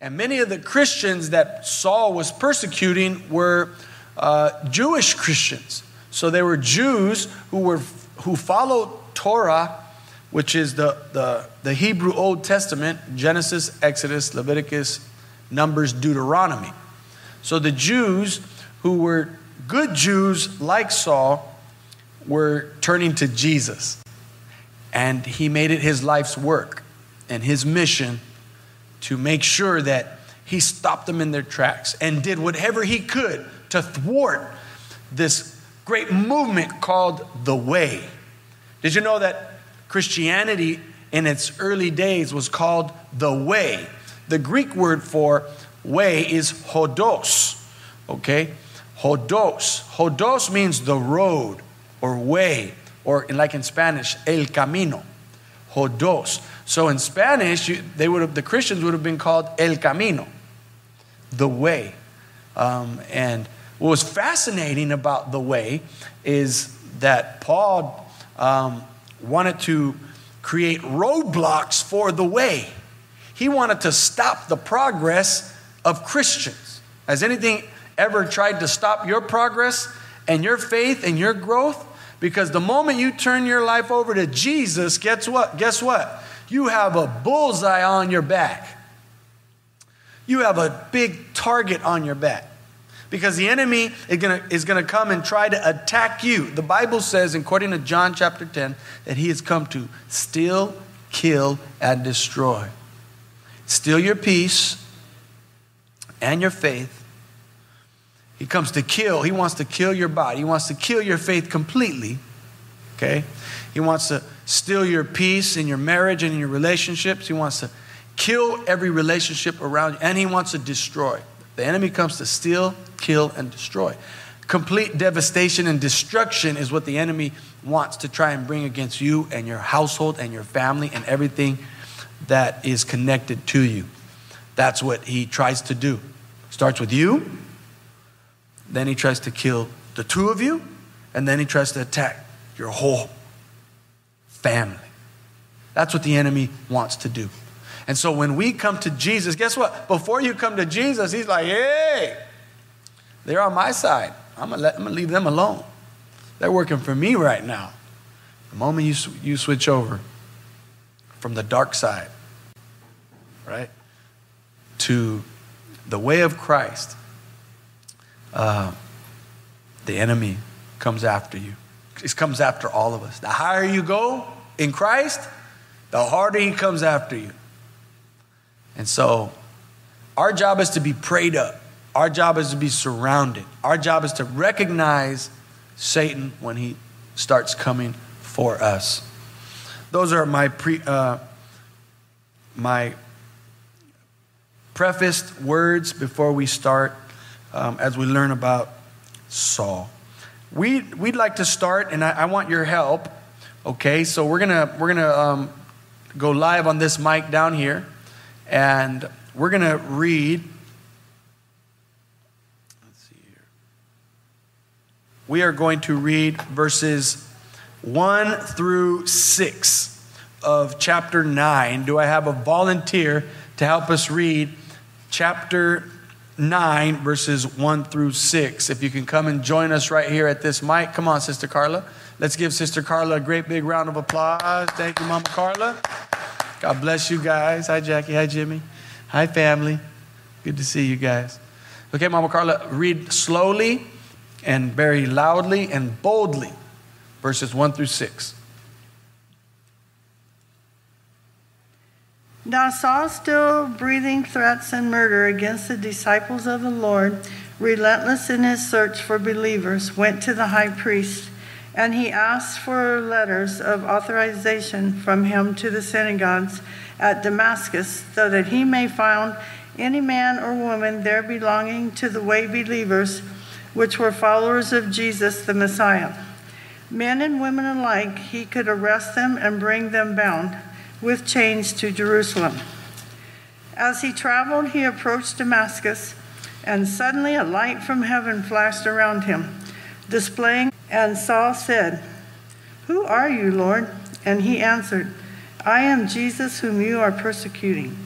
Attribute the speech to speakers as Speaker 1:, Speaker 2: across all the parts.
Speaker 1: And many of the Christians that Saul was persecuting were uh, Jewish Christians. So they were Jews who, were, who followed Torah, which is the, the, the Hebrew Old Testament Genesis, Exodus, Leviticus, Numbers, Deuteronomy. So the Jews who were good Jews like Saul were turning to Jesus. And he made it his life's work and his mission to make sure that he stopped them in their tracks and did whatever he could to thwart this great movement called the Way. Did you know that Christianity in its early days was called the Way? The Greek word for way is hodos, okay? Hodos. Hodos means the road or way, or like in Spanish, el camino. Hodos. So in Spanish, you, they would have, the Christians would have been called el camino, the way. Um, and what was fascinating about the way is that Paul um, wanted to create roadblocks for the way. He wanted to stop the progress of Christians. Has anything ever tried to stop your progress and your faith and your growth? Because the moment you turn your life over to Jesus, guess what? Guess what? You have a bullseye on your back. You have a big target on your back. Because the enemy is going is gonna come and try to attack you. The Bible says, according to John chapter 10, that he has come to steal, kill, and destroy. Steal your peace and your faith he comes to kill. He wants to kill your body. He wants to kill your faith completely. Okay? He wants to steal your peace in your marriage and in your relationships. He wants to kill every relationship around you. And he wants to destroy. The enemy comes to steal, kill, and destroy. Complete devastation and destruction is what the enemy wants to try and bring against you and your household and your family and everything that is connected to you. That's what he tries to do. Starts with you, then he tries to kill the two of you, and then he tries to attack your whole family. That's what the enemy wants to do. And so when we come to Jesus, guess what? Before you come to Jesus, he's like, hey, they're on my side. I'm going to leave them alone. They're working for me right now. The moment you, you switch over from the dark side, right, to the way of Christ, uh, the enemy comes after you. He comes after all of us. The higher you go in Christ, the harder he comes after you. And so, our job is to be prayed up. Our job is to be surrounded. Our job is to recognize Satan when he starts coming for us. Those are my pre, uh, my prefaced words before we start um, as we learn about Saul. We, we'd like to start, and I, I want your help. Okay, so we're gonna we're gonna um, go live on this mic down here, and we're gonna read. Let's see here. We are going to read verses one through six of chapter nine. Do I have a volunteer to help us read chapter 9, verses 1 through 6. If you can come and join us right here at this mic. Come on, Sister Carla. Let's give Sister Carla a great big round of applause. Thank you, Mama Carla. God bless you guys. Hi, Jackie. Hi, Jimmy. Hi, family. Good to see you guys. Okay, Mama Carla, read slowly and very loudly and boldly verses 1 through 6.
Speaker 2: Now Saul, still breathing threats and murder against the disciples of the Lord, relentless in his search for believers, went to the high priest, and he asked for letters of authorization from him to the synagogues at Damascus, so that he may find any man or woman there belonging to the way believers, which were followers of Jesus the Messiah. Men and women alike, he could arrest them and bring them bound with chains to Jerusalem. As he traveled, he approached Damascus, and suddenly a light from heaven flashed around him, displaying, and Saul said, Who are you, Lord? And he answered, I am Jesus whom you are persecuting.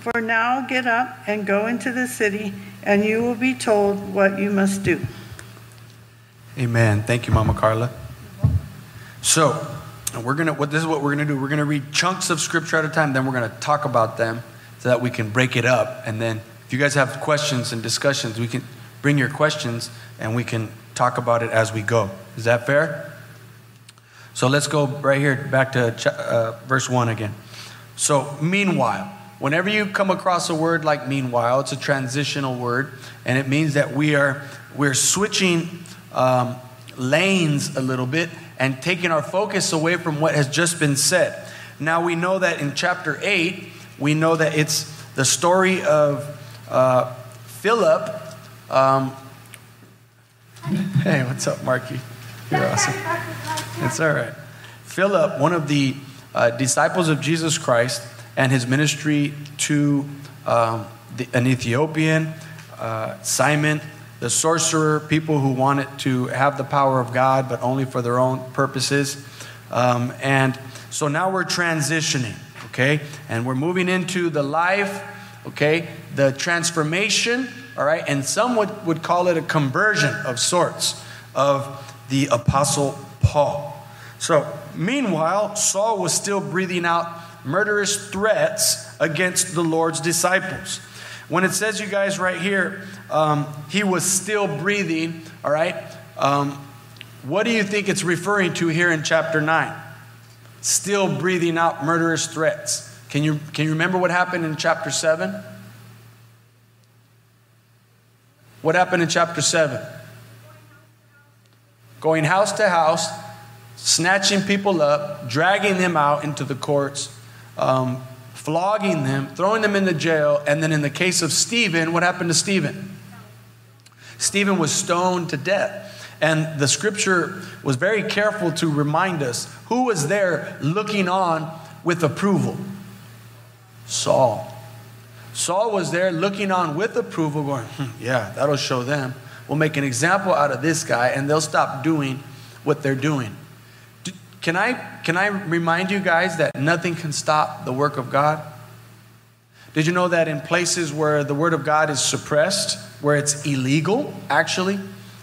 Speaker 2: For now get up and go into the city, and you will be told what you must do.
Speaker 1: Amen. Thank you, Mama Carla. So, we're gonna. What this is what we're gonna do. We're gonna read chunks of scripture at a time. Then we're gonna talk about them so that we can break it up. And then, if you guys have questions and discussions, we can bring your questions and we can talk about it as we go. Is that fair? So let's go right here back to uh, verse one again. So, meanwhile, whenever you come across a word like meanwhile, it's a transitional word, and it means that we are we're switching um, lanes a little bit and taking our focus away from what has just been said. Now we know that in chapter 8, we know that it's the story of uh, Philip. Um, hey, what's up, Marky? You're awesome. It's all right. Philip, one of the uh, disciples of Jesus Christ, and his ministry to um, the, an Ethiopian, uh, Simon, the sorcerer, people who wanted to have the power of God, but only for their own purposes. Um, and so now we're transitioning, okay? And we're moving into the life, okay? The transformation, all right? And some would, would call it a conversion of sorts of the Apostle Paul. So, meanwhile, Saul was still breathing out murderous threats against the Lord's disciples. When it says, you guys, right here, um, he was still breathing, all right, um, what do you think it's referring to here in chapter 9? Still breathing out murderous threats. Can you, can you remember what happened in chapter 7? What happened in chapter 7? Going house to house, snatching people up, dragging them out into the courts, um, flogging them, throwing them into jail, and then in the case of Stephen, what happened to Stephen? Stephen was stoned to death. And the scripture was very careful to remind us who was there looking on with approval? Saul. Saul was there looking on with approval, going, hmm, Yeah, that'll show them. We'll make an example out of this guy, and they'll stop doing what they're doing. Can I, can I remind you guys that nothing can stop the work of God? Did you know that in places where the word of God is suppressed, where it's illegal, actually,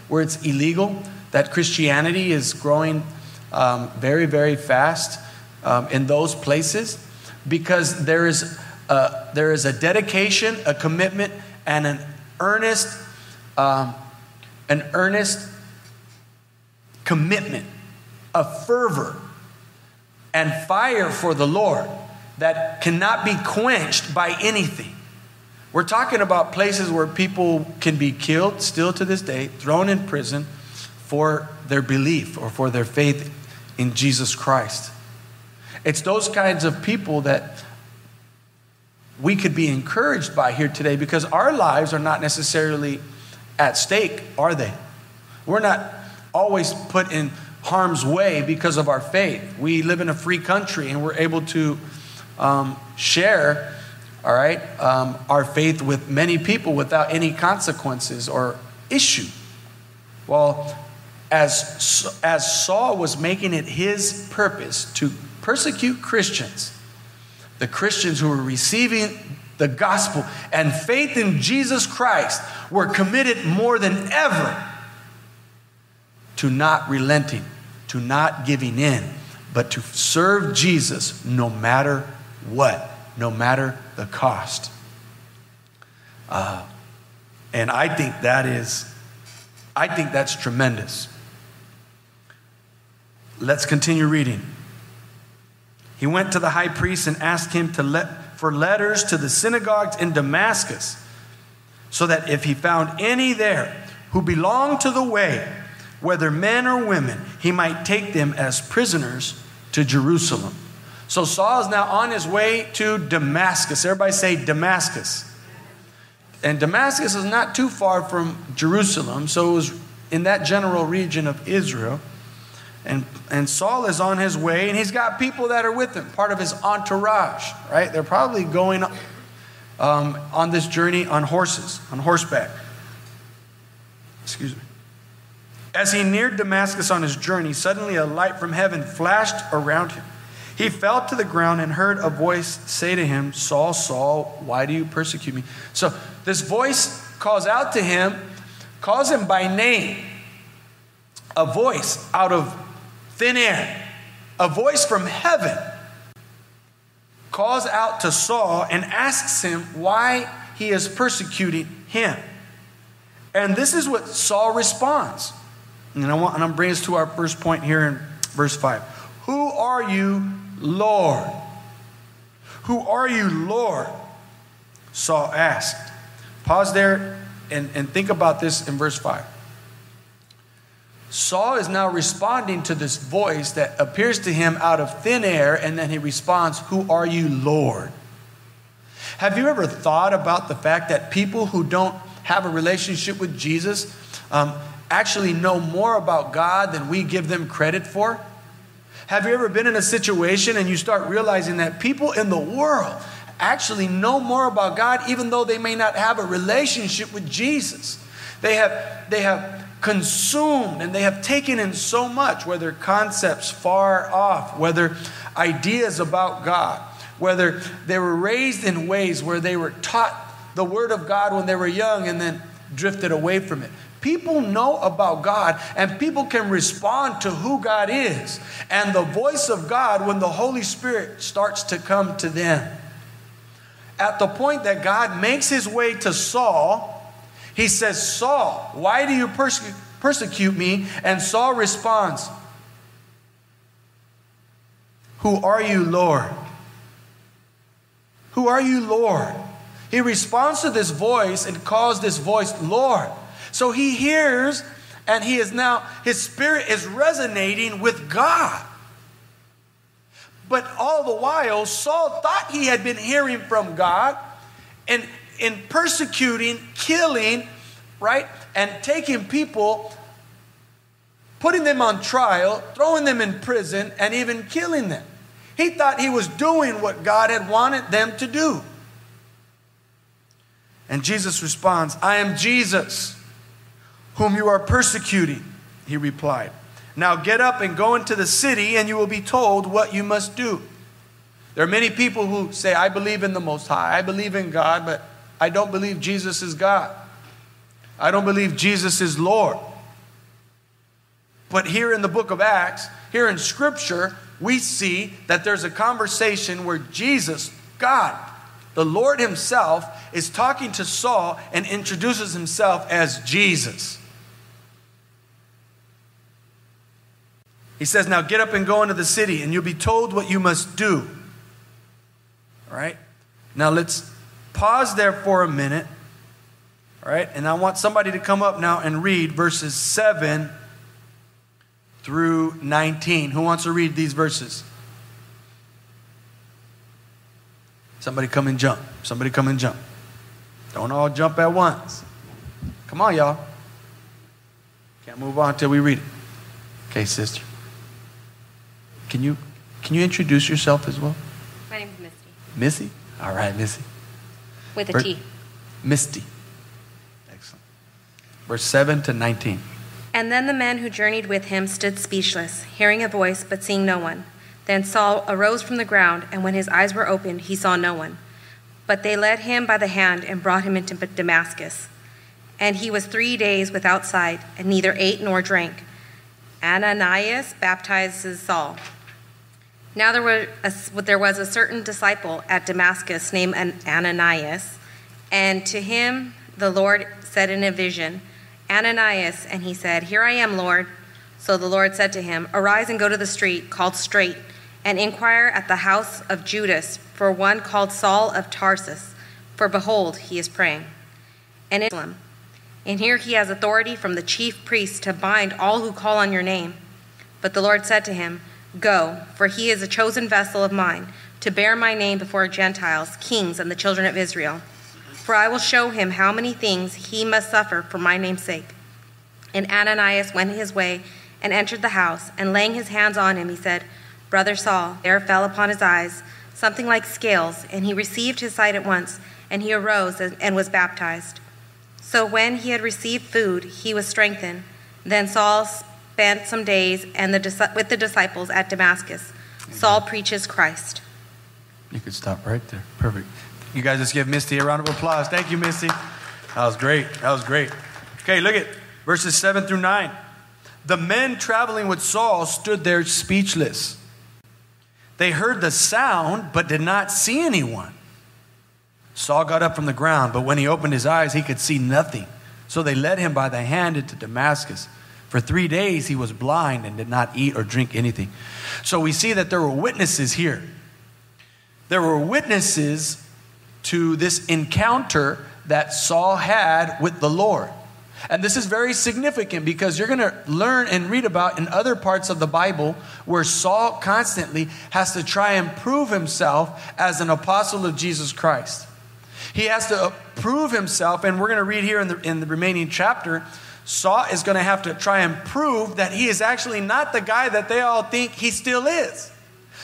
Speaker 1: where it's illegal, that Christianity is growing um, very, very fast um, in those places? Because there is, a, there is a dedication, a commitment, and an earnest, um, an earnest commitment a fervor and fire for the Lord that cannot be quenched by anything. We're talking about places where people can be killed still to this day, thrown in prison for their belief or for their faith in Jesus Christ. It's those kinds of people that we could be encouraged by here today because our lives are not necessarily at stake, are they? We're not always put in harm's way because of our faith. We live in a free country and we're able to um, share, all right, um, our faith with many people without any consequences or issue. Well, as, as Saul was making it his purpose to persecute Christians, the Christians who were receiving the gospel and faith in Jesus Christ were committed more than ever to not relenting to not giving in, but to serve Jesus no matter what, no matter the cost. Uh, and I think that is, I think that's tremendous. Let's continue reading. He went to the high priest and asked him to let, for letters to the synagogues in Damascus, so that if he found any there who belonged to the way, whether men or women, he might take them as prisoners to Jerusalem. So Saul is now on his way to Damascus. Everybody say Damascus. And Damascus is not too far from Jerusalem, so it was in that general region of Israel. And, and Saul is on his way, and he's got people that are with him, part of his entourage, right? They're probably going um, on this journey on horses, on horseback. Excuse me. As he neared Damascus on his journey, suddenly a light from heaven flashed around him. He fell to the ground and heard a voice say to him, Saul, Saul, why do you persecute me? So this voice calls out to him, calls him by name. A voice out of thin air, a voice from heaven calls out to Saul and asks him why he is persecuting him. And this is what Saul responds. And I want, and I'm bringing us to our first point here in verse 5. Who are you, Lord? Who are you, Lord? Saul asked. Pause there and, and think about this in verse 5. Saul is now responding to this voice that appears to him out of thin air, and then he responds, Who are you, Lord? Have you ever thought about the fact that people who don't have a relationship with Jesus um, actually know more about God than we give them credit for? Have you ever been in a situation and you start realizing that people in the world actually know more about God even though they may not have a relationship with Jesus? They have, they have consumed and they have taken in so much, whether concepts far off, whether ideas about God, whether they were raised in ways where they were taught the Word of God when they were young and then drifted away from it. People know about God and people can respond to who God is and the voice of God when the Holy Spirit starts to come to them. At the point that God makes his way to Saul, he says, Saul, why do you perse- persecute me? And Saul responds, Who are you, Lord? Who are you, Lord? He responds to this voice and calls this voice Lord. So he hears, and he is now, his spirit is resonating with God. But all the while, Saul thought he had been hearing from God and in persecuting, killing, right, and taking people, putting them on trial, throwing them in prison, and even killing them. He thought he was doing what God had wanted them to do. And Jesus responds, I am Jesus whom you are persecuting. He replied, Now get up and go into the city, and you will be told what you must do. There are many people who say, I believe in the Most High, I believe in God, but I don't believe Jesus is God. I don't believe Jesus is Lord. But here in the book of Acts, here in Scripture, we see that there's a conversation where Jesus, God, the Lord Himself, is talking to Saul and introduces Himself as Jesus. He says, Now get up and go into the city, and you'll be told what you must do. All right? Now let's pause there for a minute. All right? And I want somebody to come up now and read verses 7 through 19. Who wants to read these verses? Somebody come and jump. Somebody come and jump. Don't all jump at once. Come on, y'all. Can't move on until we read it. Okay, sister. Can you can you introduce yourself as well?
Speaker 3: My name is Misty.
Speaker 1: Missy? All right, Missy.
Speaker 3: With a
Speaker 1: Ver-
Speaker 3: T.
Speaker 1: Misty. Excellent. Verse 7 to 19.
Speaker 3: And then the men who journeyed with him stood speechless, hearing a voice, but seeing no one. Then Saul arose from the ground, and when his eyes were opened, he saw no one. But they led him by the hand and brought him into Damascus. And he was three days without sight, and neither ate nor drank. Ananias baptizes Saul. Now there, were a, there was a certain disciple at Damascus named Ananias, and to him the Lord said in a vision, Ananias, and he said, Here I am, Lord. So the Lord said to him, Arise and go to the street called Straight, and inquire at the house of Judas for one called Saul of Tarsus, for behold, he is praying. And Jerusalem. And here he has authority from the chief priests to bind all who call on your name. But the Lord said to him, Go, for he is a chosen vessel of mine, to bear my name before Gentiles, kings, and the children of Israel. For I will show him how many things he must suffer for my name's sake. And Ananias went his way and entered the house, and laying his hands on him, he said, Brother Saul, there fell upon his eyes something like scales, and he received his sight at once, and he arose and was baptized. So when he had received food, he was strengthened. Then Saul spent some days and the, with the disciples at Damascus. Saul preaches Christ.
Speaker 1: You could stop right there. Perfect. You guys just give Misty a round of applause. Thank you, Misty. That was great. That was great. Okay, look at verses 7 through 9. The men traveling with Saul stood there speechless. They heard the sound, but did not see anyone. Saul got up from the ground, but when he opened his eyes, he could see nothing. So they led him by the hand into Damascus. For three days he was blind and did not eat or drink anything. So we see that there were witnesses here. There were witnesses to this encounter that Saul had with the Lord. And this is very significant because you're going to learn and read about in other parts of the Bible where Saul constantly has to try and prove himself as an apostle of Jesus Christ. He has to prove himself, and we're going to read here in the, in the remaining chapter. Saul is going to have to try and prove that he is actually not the guy that they all think he still is,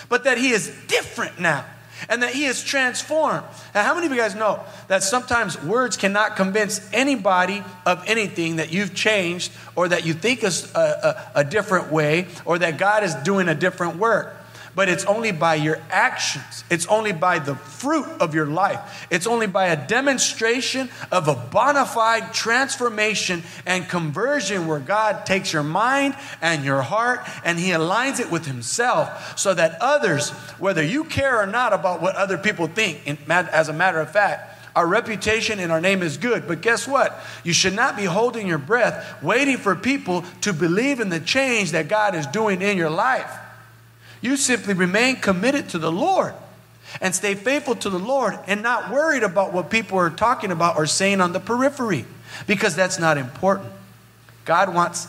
Speaker 1: but that he is different now and that he is transformed. Now, how many of you guys know that sometimes words cannot convince anybody of anything that you've changed or that you think is a, a, a different way or that God is doing a different work? But it's only by your actions. It's only by the fruit of your life. It's only by a demonstration of a bona fide transformation and conversion where God takes your mind and your heart and He aligns it with Himself so that others, whether you care or not about what other people think, as a matter of fact, our reputation and our name is good. But guess what? You should not be holding your breath, waiting for people to believe in the change that God is doing in your life. You simply remain committed to the Lord and stay faithful to the Lord and not worried about what people are talking about or saying on the periphery because that's not important. God wants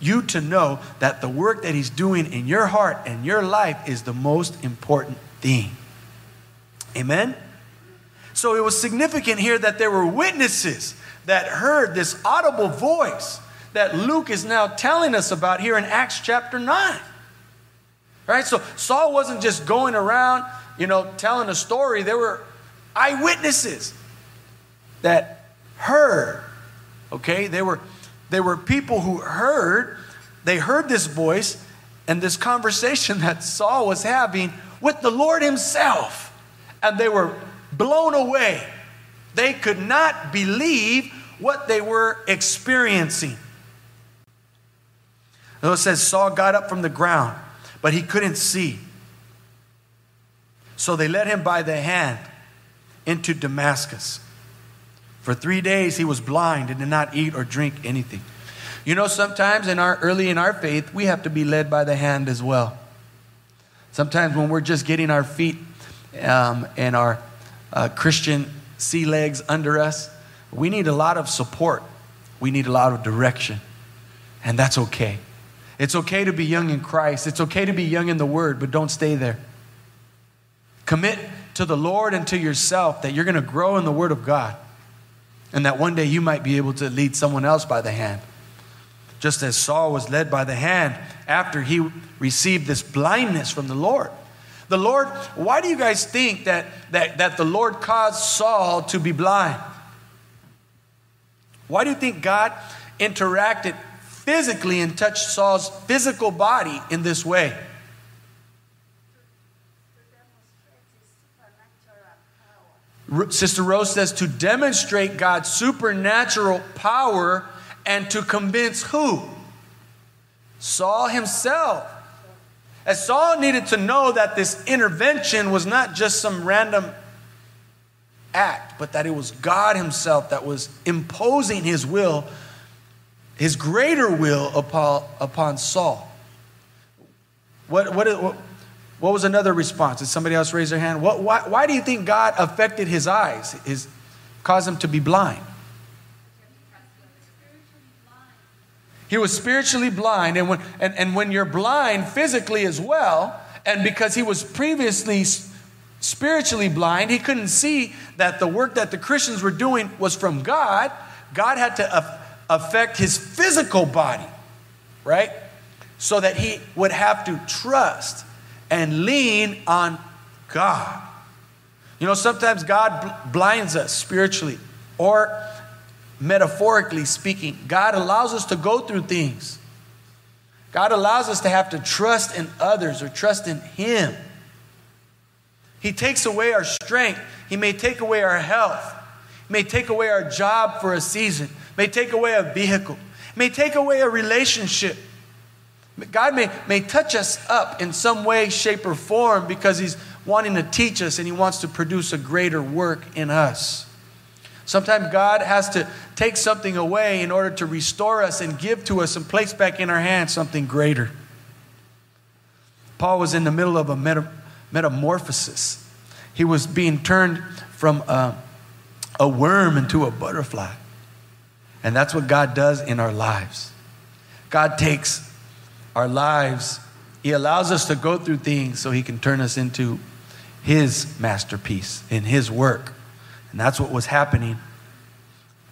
Speaker 1: you to know that the work that He's doing in your heart and your life is the most important thing. Amen? So it was significant here that there were witnesses that heard this audible voice that Luke is now telling us about here in Acts chapter 9. Right? So Saul wasn't just going around, you know, telling a story. There were eyewitnesses that heard. Okay? They were they were people who heard, they heard this voice and this conversation that Saul was having with the Lord himself. And they were blown away. They could not believe what they were experiencing. So it says Saul got up from the ground but he couldn't see. So they led him by the hand into Damascus. For three days he was blind and did not eat or drink anything. You know, sometimes in our early in our faith, we have to be led by the hand as well. Sometimes when we're just getting our feet um, and our uh, Christian sea legs under us, we need a lot of support. We need a lot of direction. And that's okay. It's okay to be young in Christ. It's okay to be young in the Word, but don't stay there. Commit to the Lord and to yourself that you're going to grow in the Word of God and that one day you might be able to lead someone else by the hand. Just as Saul was led by the hand after he received this blindness from the Lord. The Lord, why do you guys think that, that, that the Lord caused Saul to be blind? Why do you think God interacted physically and touched Saul's physical body in this way. Sister Rose says to demonstrate God's supernatural power and to convince who? Saul himself. As Saul needed to know that this intervention was not just some random act, but that it was God Himself that was imposing His will his greater will upon, upon Saul. What, what, what, what was another response? Did somebody else raise their hand? What, why, why do you think God affected his eyes, his, caused him to be blind? He was spiritually blind, and when, and, and when you're blind physically as well, and because he was previously spiritually blind, he couldn't see that the work that the Christians were doing was from God. God had to affect his physical body, right? So that he would have to trust and lean on God. You know, sometimes God blinds us spiritually or metaphorically speaking. God allows us to go through things. God allows us to have to trust in others or trust in Him. He takes away our strength. He may take away our health. He may take away our job for a season. May take away a vehicle. May take away a relationship. God may, may touch us up in some way, shape, or form because He's wanting to teach us and He wants to produce a greater work in us. Sometimes God has to take something away in order to restore us and give to us and place back in our hands something greater. Paul was in the middle of a meta- metamorphosis. He was being turned from a, a worm into a butterfly. And that's what God does in our lives. God takes our lives, He allows us to go through things so He can turn us into His masterpiece in His work. And that's what was happening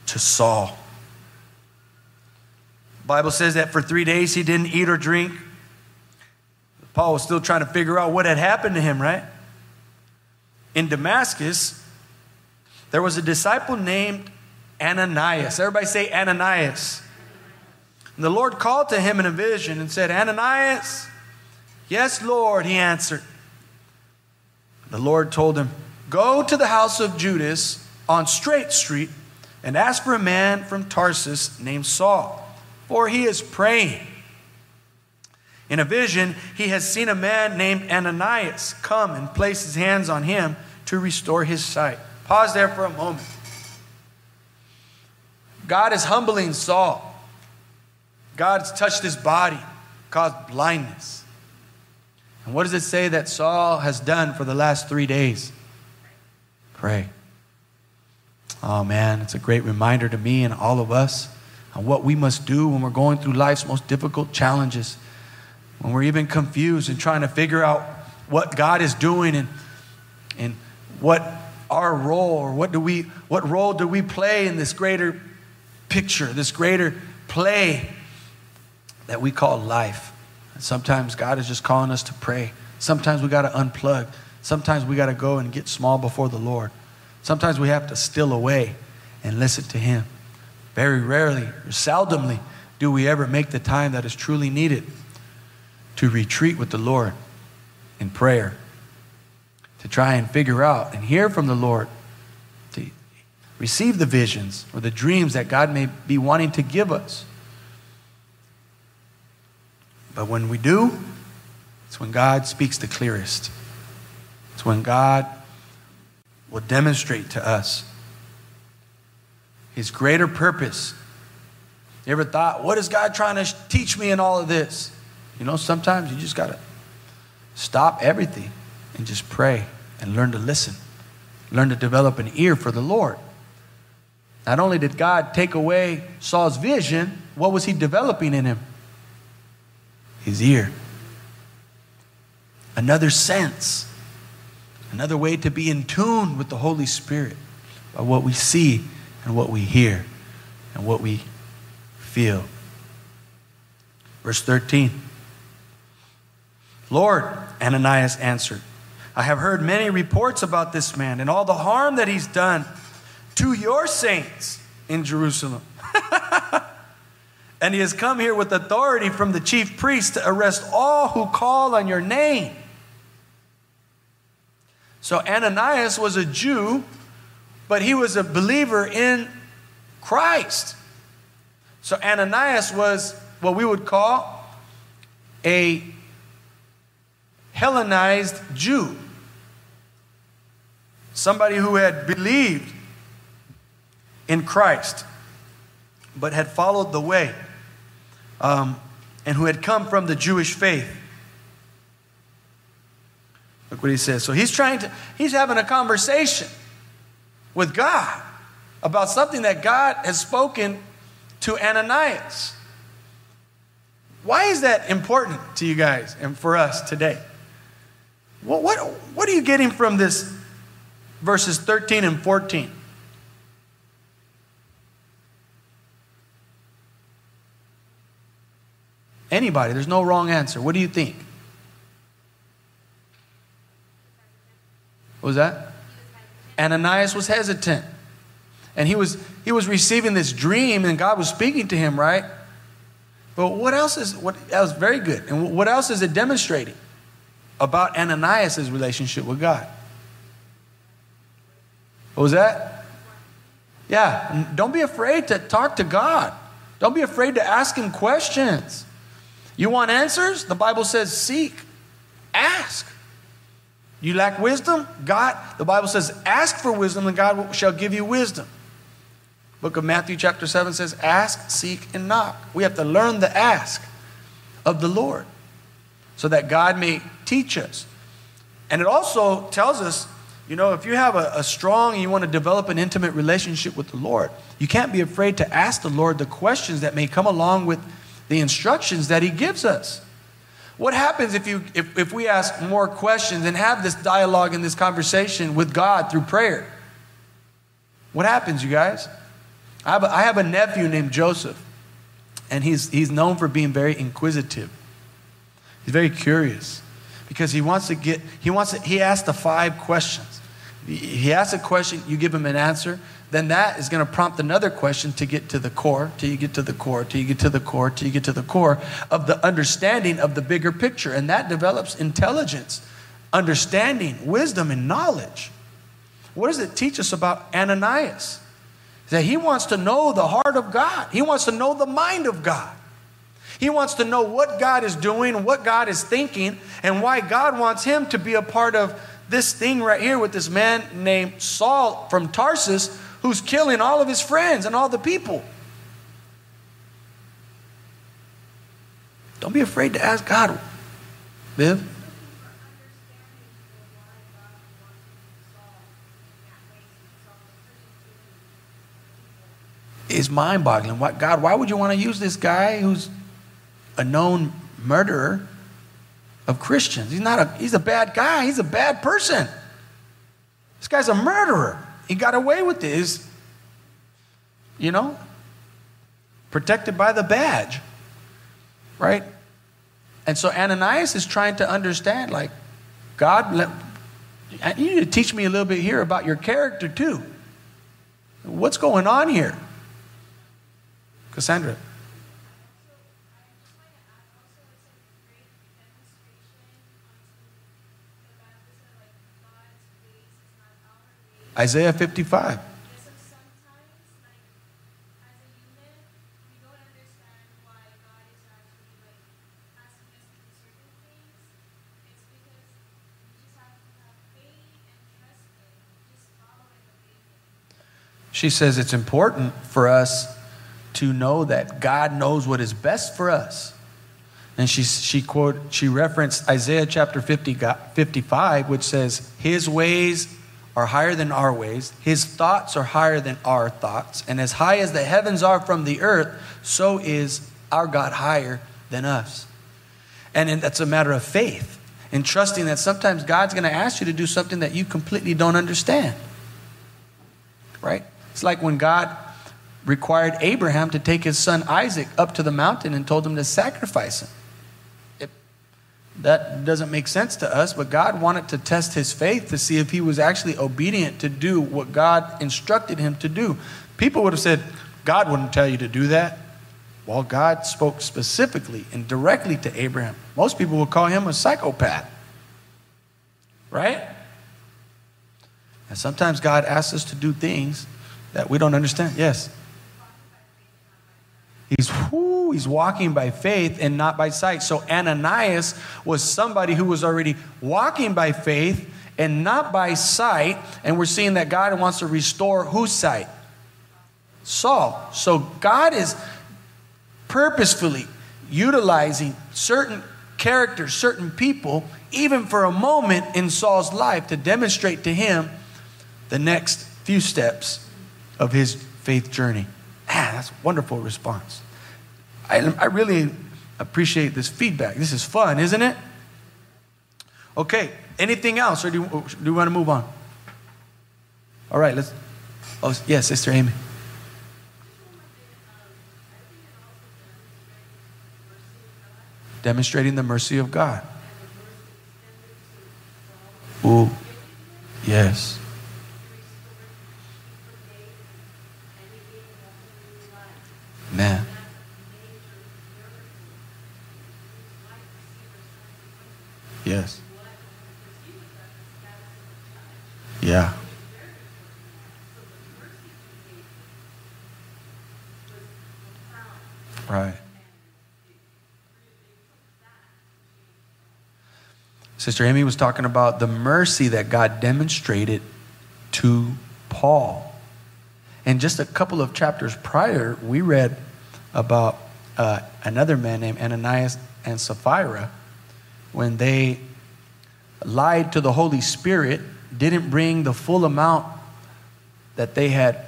Speaker 1: to Saul. The Bible says that for three days he didn't eat or drink. Paul was still trying to figure out what had happened to him, right? In Damascus, there was a disciple named Ananias. Everybody say Ananias. And the Lord called to him in a vision and said, Ananias, yes, Lord, he answered. The Lord told him, Go to the house of Judas on Straight Street and ask for a man from Tarsus named Saul, for he is praying. In a vision, he has seen a man named Ananias come and place his hands on him to restore his sight. Pause there for a moment. God is humbling Saul. God's touched his body, caused blindness. And what does it say that Saul has done for the last three days? pray. Oh man, it's a great reminder to me and all of us on what we must do when we're going through life's most difficult challenges, when we're even confused and trying to figure out what God is doing and, and what our role or what do we what role do we play in this greater picture, this greater play that we call life. And sometimes God is just calling us to pray. Sometimes we got to unplug. Sometimes we got to go and get small before the Lord. Sometimes we have to still away and listen to Him. Very rarely or seldomly do we ever make the time that is truly needed to retreat with the Lord in prayer, to try and figure out and hear from the Lord, receive the visions or the dreams that God may be wanting to give us. But when we do, it's when God speaks the clearest. It's when God will demonstrate to us his greater purpose. You ever thought, what is God trying to teach me in all of this? You know, sometimes you just got to stop everything and just pray and learn to listen, learn to develop an ear for the Lord. Not only did God take away Saul's vision, what was he developing in him? His ear. Another sense Another way to be in tune with the Holy Spirit by what we see and what we hear and what we feel. Verse 13 Lord, Ananias answered, I have heard many reports about this man and all the harm that he's done to your saints in Jerusalem. and he has come here with authority from the chief priest to arrest all who call on your name. So Ananias was a Jew, but he was a believer in Christ. So Ananias was what we would call a Hellenized Jew. Somebody who had believed in Christ, but had followed the way, um, and who had come from the Jewish faith. Look what he says. So he's trying to, he's having a conversation with God about something that God has spoken to Ananias. Why is that important to you guys and for us today? What, what, what are you getting from this verses 13 and 14? Anybody, there's no wrong answer. What do you think? What was that? Ananias was hesitant. And he was, he was receiving this dream, and God was speaking to him, right? But what else is what that was very good. And what else is it demonstrating about Ananias' relationship with God? What was that? Yeah, don't be afraid to talk to God. Don't be afraid to ask him questions. You want answers? The Bible says seek, ask. You lack wisdom? God, the Bible says, ask for wisdom and God shall give you wisdom. Book of Matthew, chapter 7 says, Ask, seek, and knock. We have to learn the ask of the Lord so that God may teach us. And it also tells us, you know, if you have a, a strong and you want to develop an intimate relationship with the Lord, you can't be afraid to ask the Lord the questions that may come along with the instructions that He gives us. What happens if, you, if, if we ask more questions and have this dialogue and this conversation with God through prayer? What happens, you guys? I have, a, I have a nephew named Joseph, and he's, he's known for being very inquisitive. He's very curious because he wants to get, he wants to, he asks the five questions. He asks a question, you give him an answer, then that is going to prompt another question to get to the core, till you get to the core, till you get to the core, till you get to the core of the understanding of the bigger picture. And that develops intelligence, understanding, wisdom, and knowledge. What does it teach us about Ananias? That he wants to know the heart of God, he wants to know the mind of God. He wants to know what God is doing, what God is thinking, and why God wants him to be a part of this thing right here with this man named Saul from Tarsus who's killing all of his friends and all the people. Don't be afraid to ask God. Viv? It's mind boggling. God, why would you want to use this guy who's a known murderer of Christians? He's not a, he's a bad guy. He's a bad person. This guy's a murderer. He got away with this, you know, protected by the badge, right? And so Ananias is trying to understand, like, God, let, you need to teach me a little bit here about your character too. What's going on here? Cassandra. Isaiah 55. She says it's important for us to know that God knows what is best for us. And she, she quote she referenced Isaiah chapter 50, 55, which says, His ways are higher than our ways, his thoughts are higher than our thoughts, and as high as the heavens are from the earth, so is our God higher than us. And that's a matter of faith and trusting that sometimes God's going to ask you to do something that you completely don't understand. Right? It's like when God required Abraham to take his son Isaac up to the mountain and told him to sacrifice him. That doesn't make sense to us, but God wanted to test his faith to see if he was actually obedient to do what God instructed him to do. People would have said, God wouldn't tell you to do that. Well, God spoke specifically and directly to Abraham. Most people would call him a psychopath. Right? And sometimes God asks us to do things that we don't understand. Yes. He's, whoo, he's walking by faith and not by sight. So Ananias was somebody who was already walking by faith and not by sight. And we're seeing that God wants to restore whose sight? Saul. So God is purposefully utilizing certain characters, certain people, even for a moment in Saul's life to demonstrate to him the next few steps of his faith journey. Ah, that's a wonderful response. I, I really appreciate this feedback. This is fun, isn't it? Okay, anything else, or do you, do you want to move on? All right, let's. Oh, yes, Sister Amy. Demonstrating the mercy of God. Ooh, yes. Amen. Yes. Yeah. Right. Sister Amy was talking about the mercy that God demonstrated to Paul. And just a couple of chapters prior, we read about uh, another man named Ananias and Sapphira when they lied to the Holy Spirit, didn't bring the full amount that they had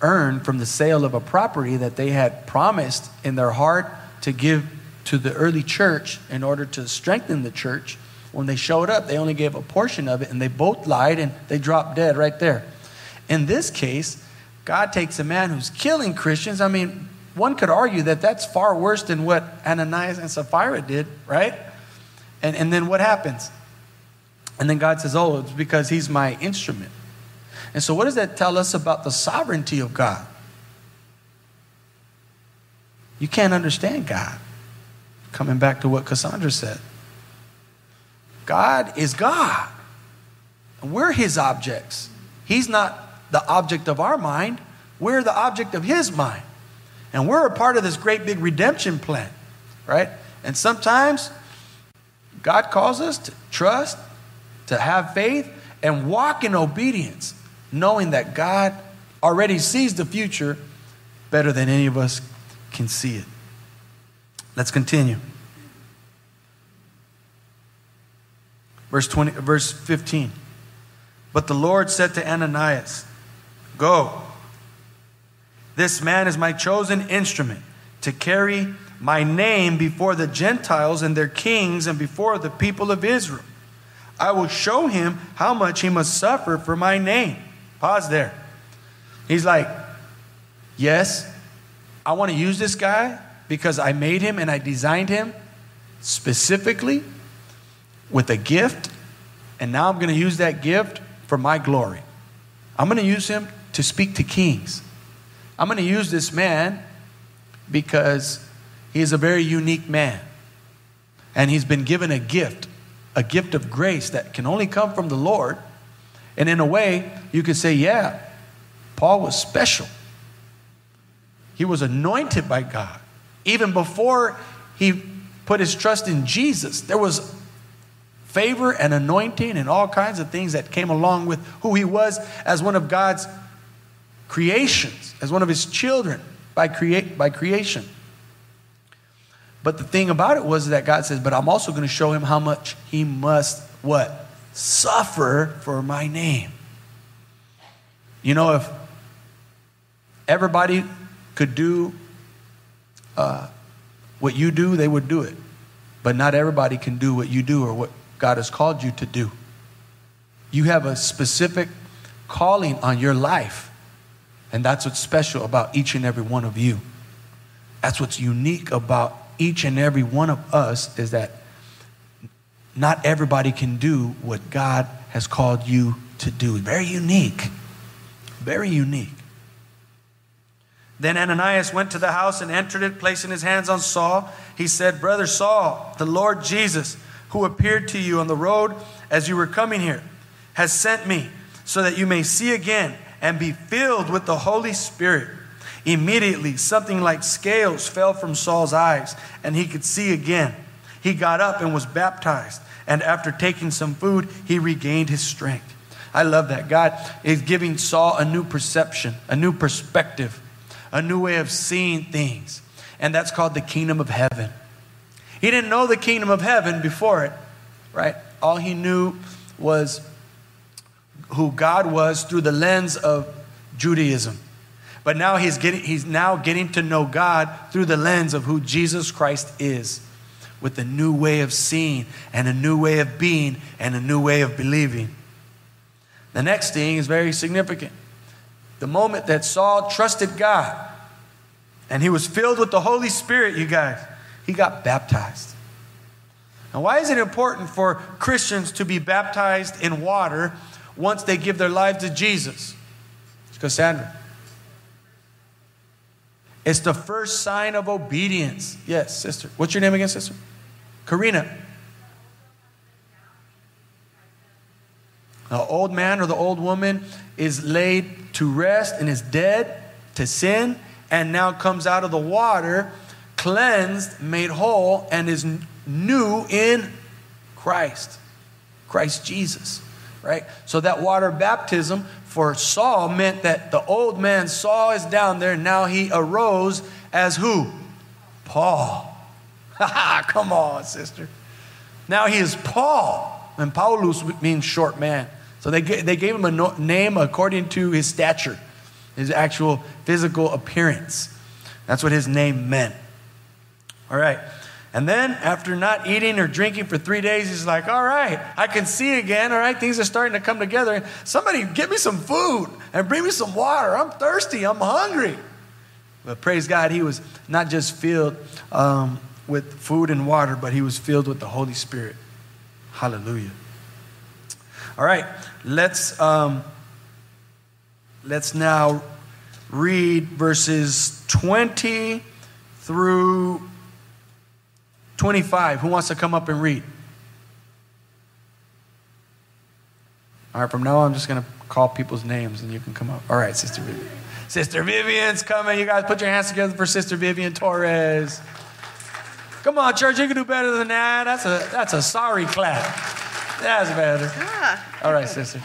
Speaker 1: earned from the sale of a property that they had promised in their heart to give to the early church in order to strengthen the church. When they showed up, they only gave a portion of it and they both lied and they dropped dead right there. In this case, God takes a man who's killing Christians. I mean, one could argue that that's far worse than what Ananias and Sapphira did, right? And, and then what happens? And then God says, Oh, it's because he's my instrument. And so, what does that tell us about the sovereignty of God? You can't understand God. Coming back to what Cassandra said God is God, we're his objects. He's not the object of our mind, we're the object of his mind. And we're a part of this great big redemption plan, right? And sometimes God calls us to trust, to have faith, and walk in obedience, knowing that God already sees the future better than any of us can see it. Let's continue. Verse 20 verse 15. But the Lord said to Ananias, "Go. This man is my chosen instrument to carry my name before the Gentiles and their kings and before the people of Israel. I will show him how much he must suffer for my name." Pause there. He's like, "Yes, I want to use this guy because I made him and I designed him specifically with a gift, and now I'm going to use that gift for my glory. I'm going to use him to speak to kings. I'm going to use this man because he is a very unique man. And he's been given a gift, a gift of grace that can only come from the Lord. And in a way, you could say, yeah, Paul was special. He was anointed by God. Even before he put his trust in Jesus, there was favor and anointing and all kinds of things that came along with who he was as one of God's creations, as one of his children by, create, by creation. But the thing about it was that God says, but I'm also going to show him how much he must what? Suffer for my name. You know, if everybody could do uh, what you do, they would do it. But not everybody can do what you do or what God has called you to do. You have a specific calling on your life. And that's what's special about each and every one of you. That's what's unique about each and every one of us is that not everybody can do what God has called you to do. Very unique. Very unique. Then Ananias went to the house and entered it, placing his hands on Saul. He said, Brother Saul, the Lord Jesus, who appeared to you on the road as you were coming here, has sent me so that you may see again and be filled with the Holy Spirit. Immediately, something like scales fell from Saul's eyes, and he could see again. He got up and was baptized, and after taking some food, he regained his strength. I love that. God is giving Saul a new perception, a new perspective, a new way of seeing things, and that's called the kingdom of heaven. He didn't know the kingdom of heaven before it, right? All he knew was who God was through the lens of Judaism. But now he's, getting, he's now getting to know God through the lens of who Jesus Christ is, with a new way of seeing and a new way of being and a new way of believing. The next thing is very significant. The moment that Saul trusted God and he was filled with the Holy Spirit, you guys, he got baptized. Now, why is it important for Christians to be baptized in water once they give their life to Jesus? Cassandra. It's the first sign of obedience. Yes, sister. What's your name again, sister? Karina. The old man or the old woman is laid to rest and is dead to sin, and now comes out of the water, cleansed, made whole, and is new in Christ. Christ Jesus, right? So that water baptism for Saul meant that the old man Saul is down there, now he arose as who? Paul. Come on, sister. Now he is Paul. And Paulus means short man. So they, they gave him a name according to his stature, his actual physical appearance. That's what his name meant. All right. And then, after not eating or drinking for three days, he's like, All right, I can see again. All right, things are starting to come together. Somebody get me some food and bring me some water. I'm thirsty. I'm hungry. But praise God, he was not just filled um, with food and water, but he was filled with the Holy Spirit. Hallelujah. All right, let's um, let's now read verses 20 through 25. Who wants to come up and read? All right, from now on, I'm just going to call people's names and you can come up. All right, Sister Vivian. Sister Vivian's coming. You guys put your hands together for Sister Vivian Torres. Come on, church, you can do better than that. That's a, that's a sorry clap. That's better. Ah. All right, sister.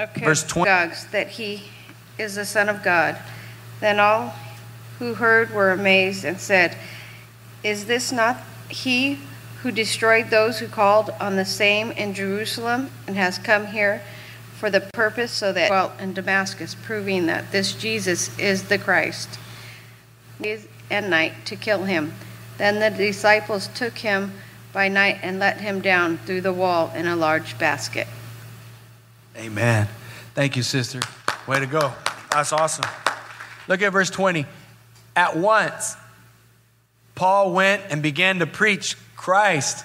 Speaker 4: Okay. Verse 20. Dogs, that he is the Son of God. Then all who heard were amazed and said, Is this not he who destroyed those who called on the same in Jerusalem and has come here for the purpose so that dwelt in Damascus, proving that this Jesus is the Christ, and night to kill him. Then the disciples took him by night and let him down through the wall in a large basket.
Speaker 1: Amen. Thank you, sister. Way to go. That's awesome. Look at verse 20. At once, Paul went and began to preach Christ.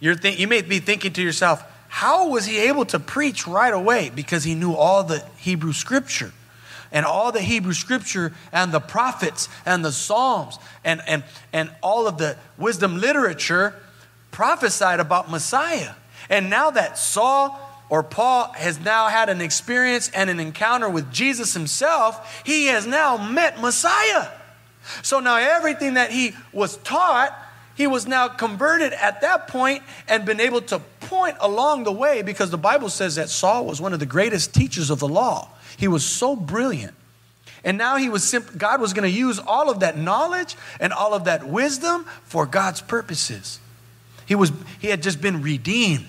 Speaker 1: You're th- you may be thinking to yourself, how was he able to preach right away? Because he knew all the Hebrew scripture. And all the Hebrew scripture and the prophets and the Psalms and, and, and all of the wisdom literature prophesied about Messiah. And now that Saul or Paul has now had an experience and an encounter with Jesus himself, he has now met Messiah. So now everything that he was taught, he was now converted at that point and been able to point along the way because the Bible says that Saul was one of the greatest teachers of the law. He was so brilliant. And now he was simp- God was going to use all of that knowledge and all of that wisdom for God's purposes. He was he had just been redeemed.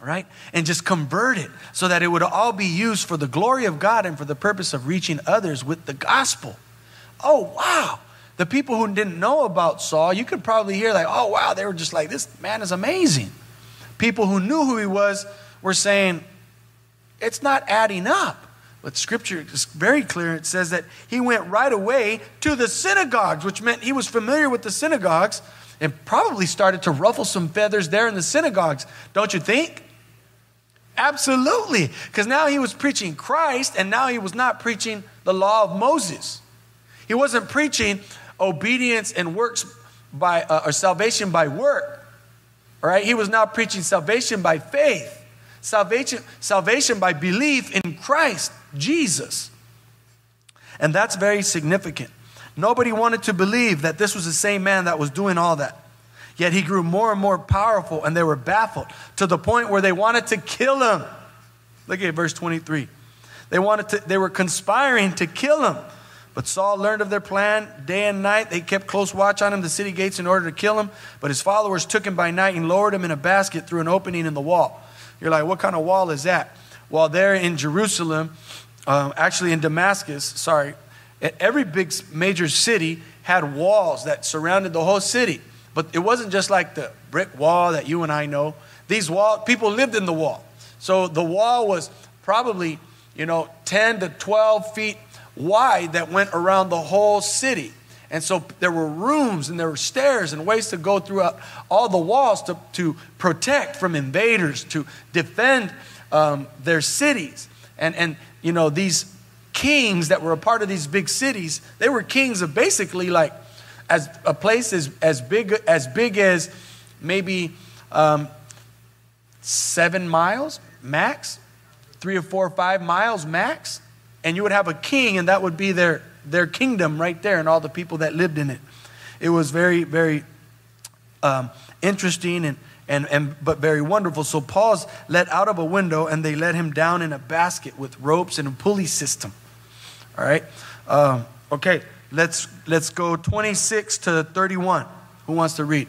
Speaker 1: Right? And just converted so that it would all be used for the glory of God and for the purpose of reaching others with the gospel oh, wow. The people who didn't know about Saul, you could probably hear, like, oh, wow, they were just like, this man is amazing. People who knew who he was were saying, it's not adding up. But scripture is very clear. It says that he went right away to the synagogues, which meant he was familiar with the synagogues and probably started to ruffle some feathers there in the synagogues. Don't you think? Absolutely. Because now he was preaching Christ and now he was not preaching the law of Moses. He wasn't preaching obedience and works by, uh, or salvation by work. All right? He was now preaching salvation by faith, salvation, salvation by belief in Christ, Jesus. And that's very significant. Nobody wanted to believe that this was the same man that was doing all that. Yet he grew more and more powerful, and they were baffled to the point where they wanted to kill him. Look at verse 23. They, wanted to, they were conspiring to kill him. But Saul learned of their plan day and night. They kept close watch on him, the city gates, in order to kill him. But his followers took him by night and lowered him in a basket through an opening in the wall. You're like, what kind of wall is that? Well, there in Jerusalem, um, actually in Damascus, sorry, every big major city had walls that surrounded the whole city. But it wasn't just like the brick wall that you and I know. These wall people lived in the wall. So the wall was probably, you know, 10 to 12 feet wide that went around the whole city. And so there were rooms and there were stairs and ways to go throughout all the walls to, to protect from invaders, to defend um, their cities. And, and, you know, these kings that were a part of these big cities, they were kings of basically like as a place as, as, big, as big as maybe um, seven miles, max, three or four or five miles max, and you would have a king, and that would be their, their kingdom right there, and all the people that lived in it. It was very, very um, interesting and, and, and but very wonderful. So Paul's let out of a window, and they let him down in a basket with ropes and a pulley system. All right. Um, okay. Let's let's go 26 to 31. Who wants to read?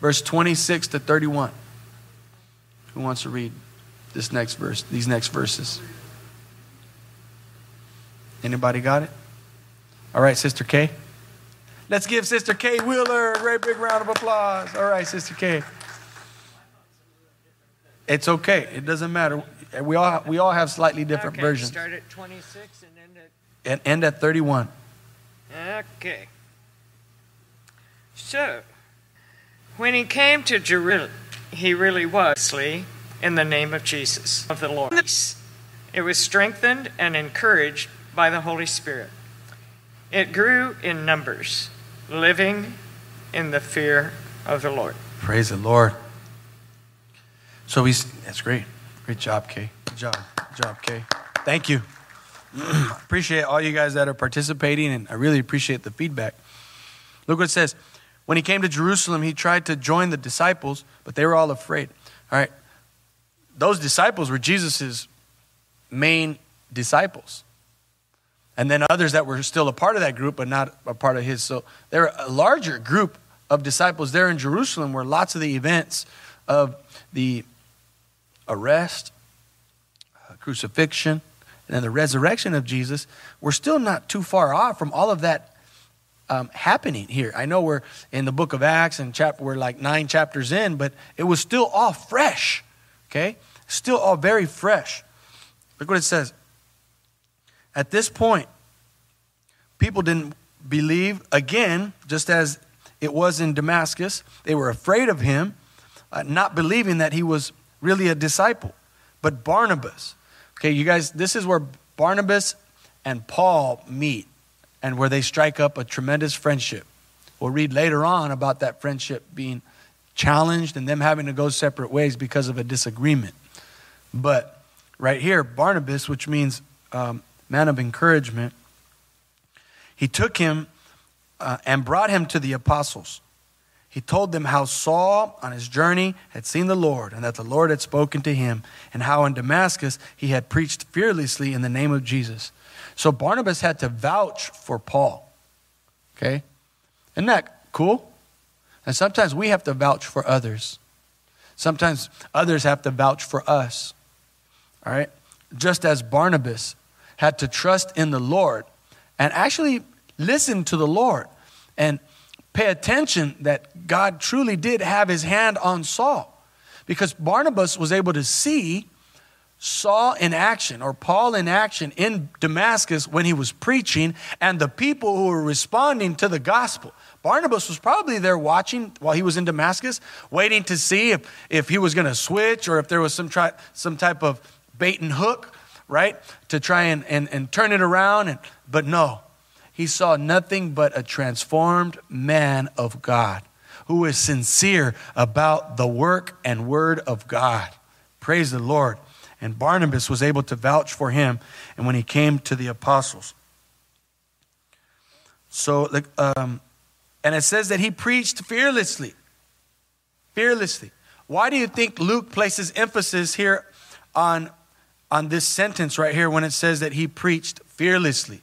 Speaker 1: Verse 26 to 31. Who wants to read this next verse? These next verses. Anybody got it? All right, Sister K. Let's give Sister K Wheeler a great big round of applause. All right, Sister K. It's okay. It doesn't matter. We all, we all have slightly different
Speaker 5: okay,
Speaker 1: versions.
Speaker 5: Start at 26 and end at.
Speaker 1: And end at 31.
Speaker 5: Okay. So, when he came to Jerusalem, he really was in the name of Jesus, of the Lord. It was strengthened and encouraged by the Holy Spirit. It grew in numbers, living in the fear of the Lord.
Speaker 1: Praise the Lord. So he's, that's great. Great job, Kay. Good job. Good job, Kay. Thank you. appreciate all you guys that are participating, and I really appreciate the feedback. Look what it says. When he came to Jerusalem, he tried to join the disciples, but they were all afraid. All right. Those disciples were Jesus' main disciples. And then others that were still a part of that group, but not a part of his. So there were a larger group of disciples there in Jerusalem where lots of the events of the arrest, uh, crucifixion, and then the resurrection of Jesus, we're still not too far off from all of that um, happening here. I know we're in the book of Acts and chapter, we're like nine chapters in, but it was still all fresh. Okay? Still all very fresh. Look what it says. At this point, people didn't believe again, just as it was in Damascus. They were afraid of him, uh, not believing that he was really a disciple. But Barnabas, okay, you guys, this is where Barnabas and Paul meet and where they strike up a tremendous friendship. We'll read later on about that friendship being challenged and them having to go separate ways because of a disagreement. But right here, Barnabas, which means um, man of encouragement, he took him uh, and brought him to the apostles he told them how Saul, on his journey, had seen the Lord and that the Lord had spoken to him, and how in Damascus he had preached fearlessly in the name of Jesus. So Barnabas had to vouch for Paul. Okay? Isn't that cool? And sometimes we have to vouch for others. Sometimes others have to vouch for us. All right? Just as Barnabas had to trust in the Lord and actually listen to the Lord and pay attention that God truly did have his hand on Saul. Because Barnabas was able to see Saul in action or Paul in action in Damascus when he was preaching and the people who were responding to the gospel. Barnabas was probably there watching while he was in Damascus, waiting to see if, if he was going to switch or if there was some, some type of bait and hook, right, to try and, and, and turn it around. And, but no, he saw nothing but a transformed man of God who is sincere about the work and word of God. Praise the Lord. And Barnabas was able to vouch for him and when he came to the apostles. So, um, and it says that he preached fearlessly. Fearlessly. Why do you think Luke places emphasis here on, on this sentence right here when it says that he preached fearlessly?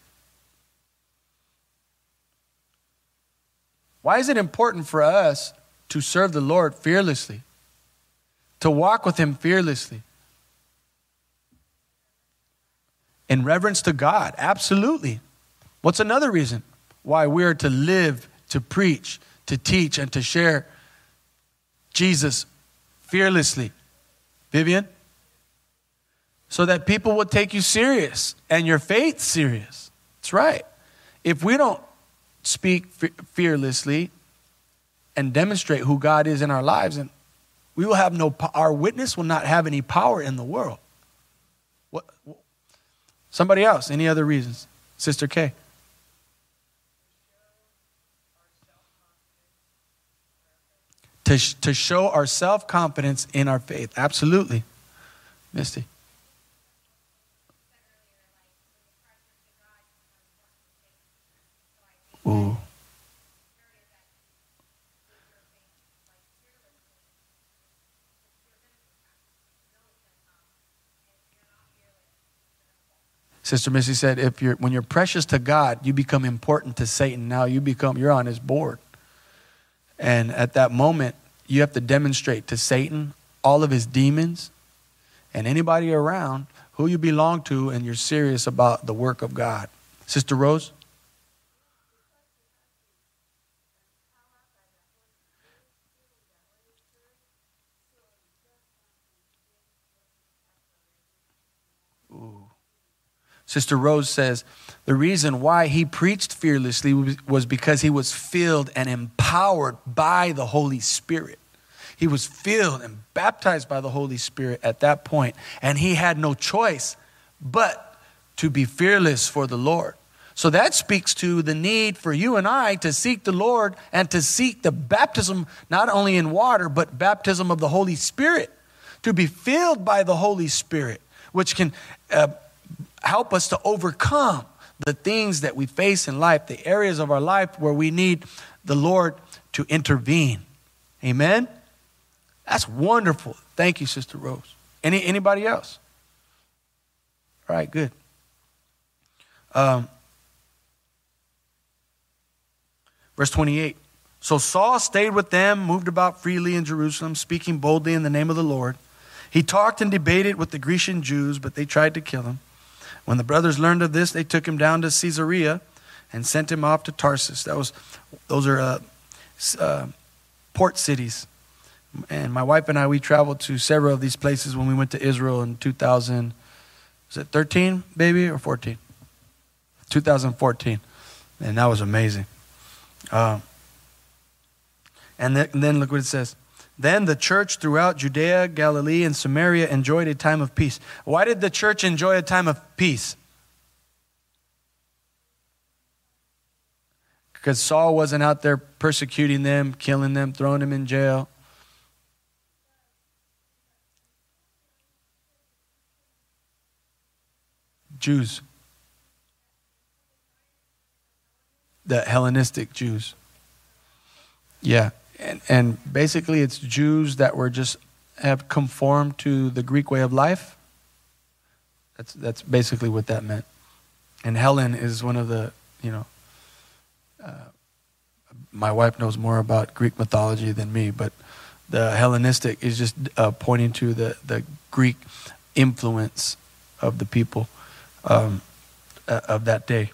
Speaker 1: Why is it important for us to serve the Lord fearlessly? To walk with Him fearlessly? In reverence to God, absolutely. What's another reason why we are to live, to preach, to teach, and to share Jesus fearlessly? Vivian? So that people will take you serious and your faith serious. That's right. If we don't speak fearlessly and demonstrate who God is in our lives, and we will have no, our witness will not have any power in the world. What? Somebody else? Any other reasons? Sister K. To, to show our self confidence in our faith. Absolutely. Misty. Sister Missy said, if you're when you're precious to God, you become important to Satan. Now you become you're on his board. And at that moment, you have to demonstrate to Satan, all of his demons, and anybody around who you belong to and you're serious about the work of God. Sister Rose? Sister Rose says the reason why he preached fearlessly was because he was filled and empowered by the Holy Spirit. He was filled and baptized by the Holy Spirit at that point, and he had no choice but to be fearless for the Lord. So that speaks to the need for you and I to seek the Lord and to seek the baptism, not only in water, but baptism of the Holy Spirit, to be filled by the Holy Spirit, which can. Uh, help us to overcome the things that we face in life, the areas of our life where we need the Lord to intervene. Amen? That's wonderful. Thank you, Sister Rose. Any, anybody else? All right, good. Um, verse 28. So Saul stayed with them, moved about freely in Jerusalem, speaking boldly in the name of the Lord. He talked and debated with the Grecian Jews, but they tried to kill him. When the brothers learned of this, they took him down to Caesarea and sent him off to Tarsus. That was, those are uh, uh, port cities. And my wife and I, we traveled to several of these places when we went to Israel in 2000. Was it 13, baby, or 14? 2014. And that was amazing. Uh, and, th- and then look what it says. Then the church throughout Judea, Galilee, and Samaria enjoyed a time of peace. Why did the church enjoy a time of peace? Because Saul wasn't out there persecuting them, killing them, throwing them in jail. Jews. The Hellenistic Jews. Yeah and, and basically it's Jews that were just have conformed to the Greek way of life. That's that's basically what that meant. And Helen is one of the you know. Uh, my wife knows more about Greek mythology than me, but the Hellenistic is just uh, pointing to the the Greek influence of the people um, uh, of that day.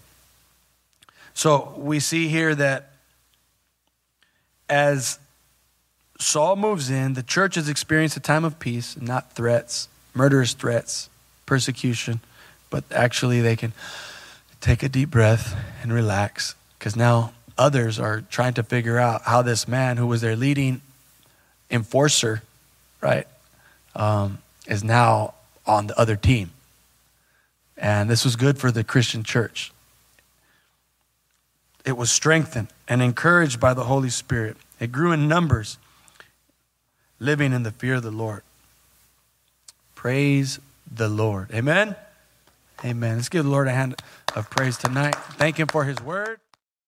Speaker 1: So we see here that as Saul moves in, the church has experienced a time of peace, not threats, murderous threats, persecution, but actually they can take a deep breath and relax because now others are trying to figure out how this man who was their leading enforcer, right, um, is now on the other team. And this was good for the Christian church. It was strengthened and encouraged by the Holy Spirit. It grew in numbers, living in the fear of the Lord. Praise the Lord. Amen. Amen. Let's give the Lord a hand of praise tonight. Thank Him for His word.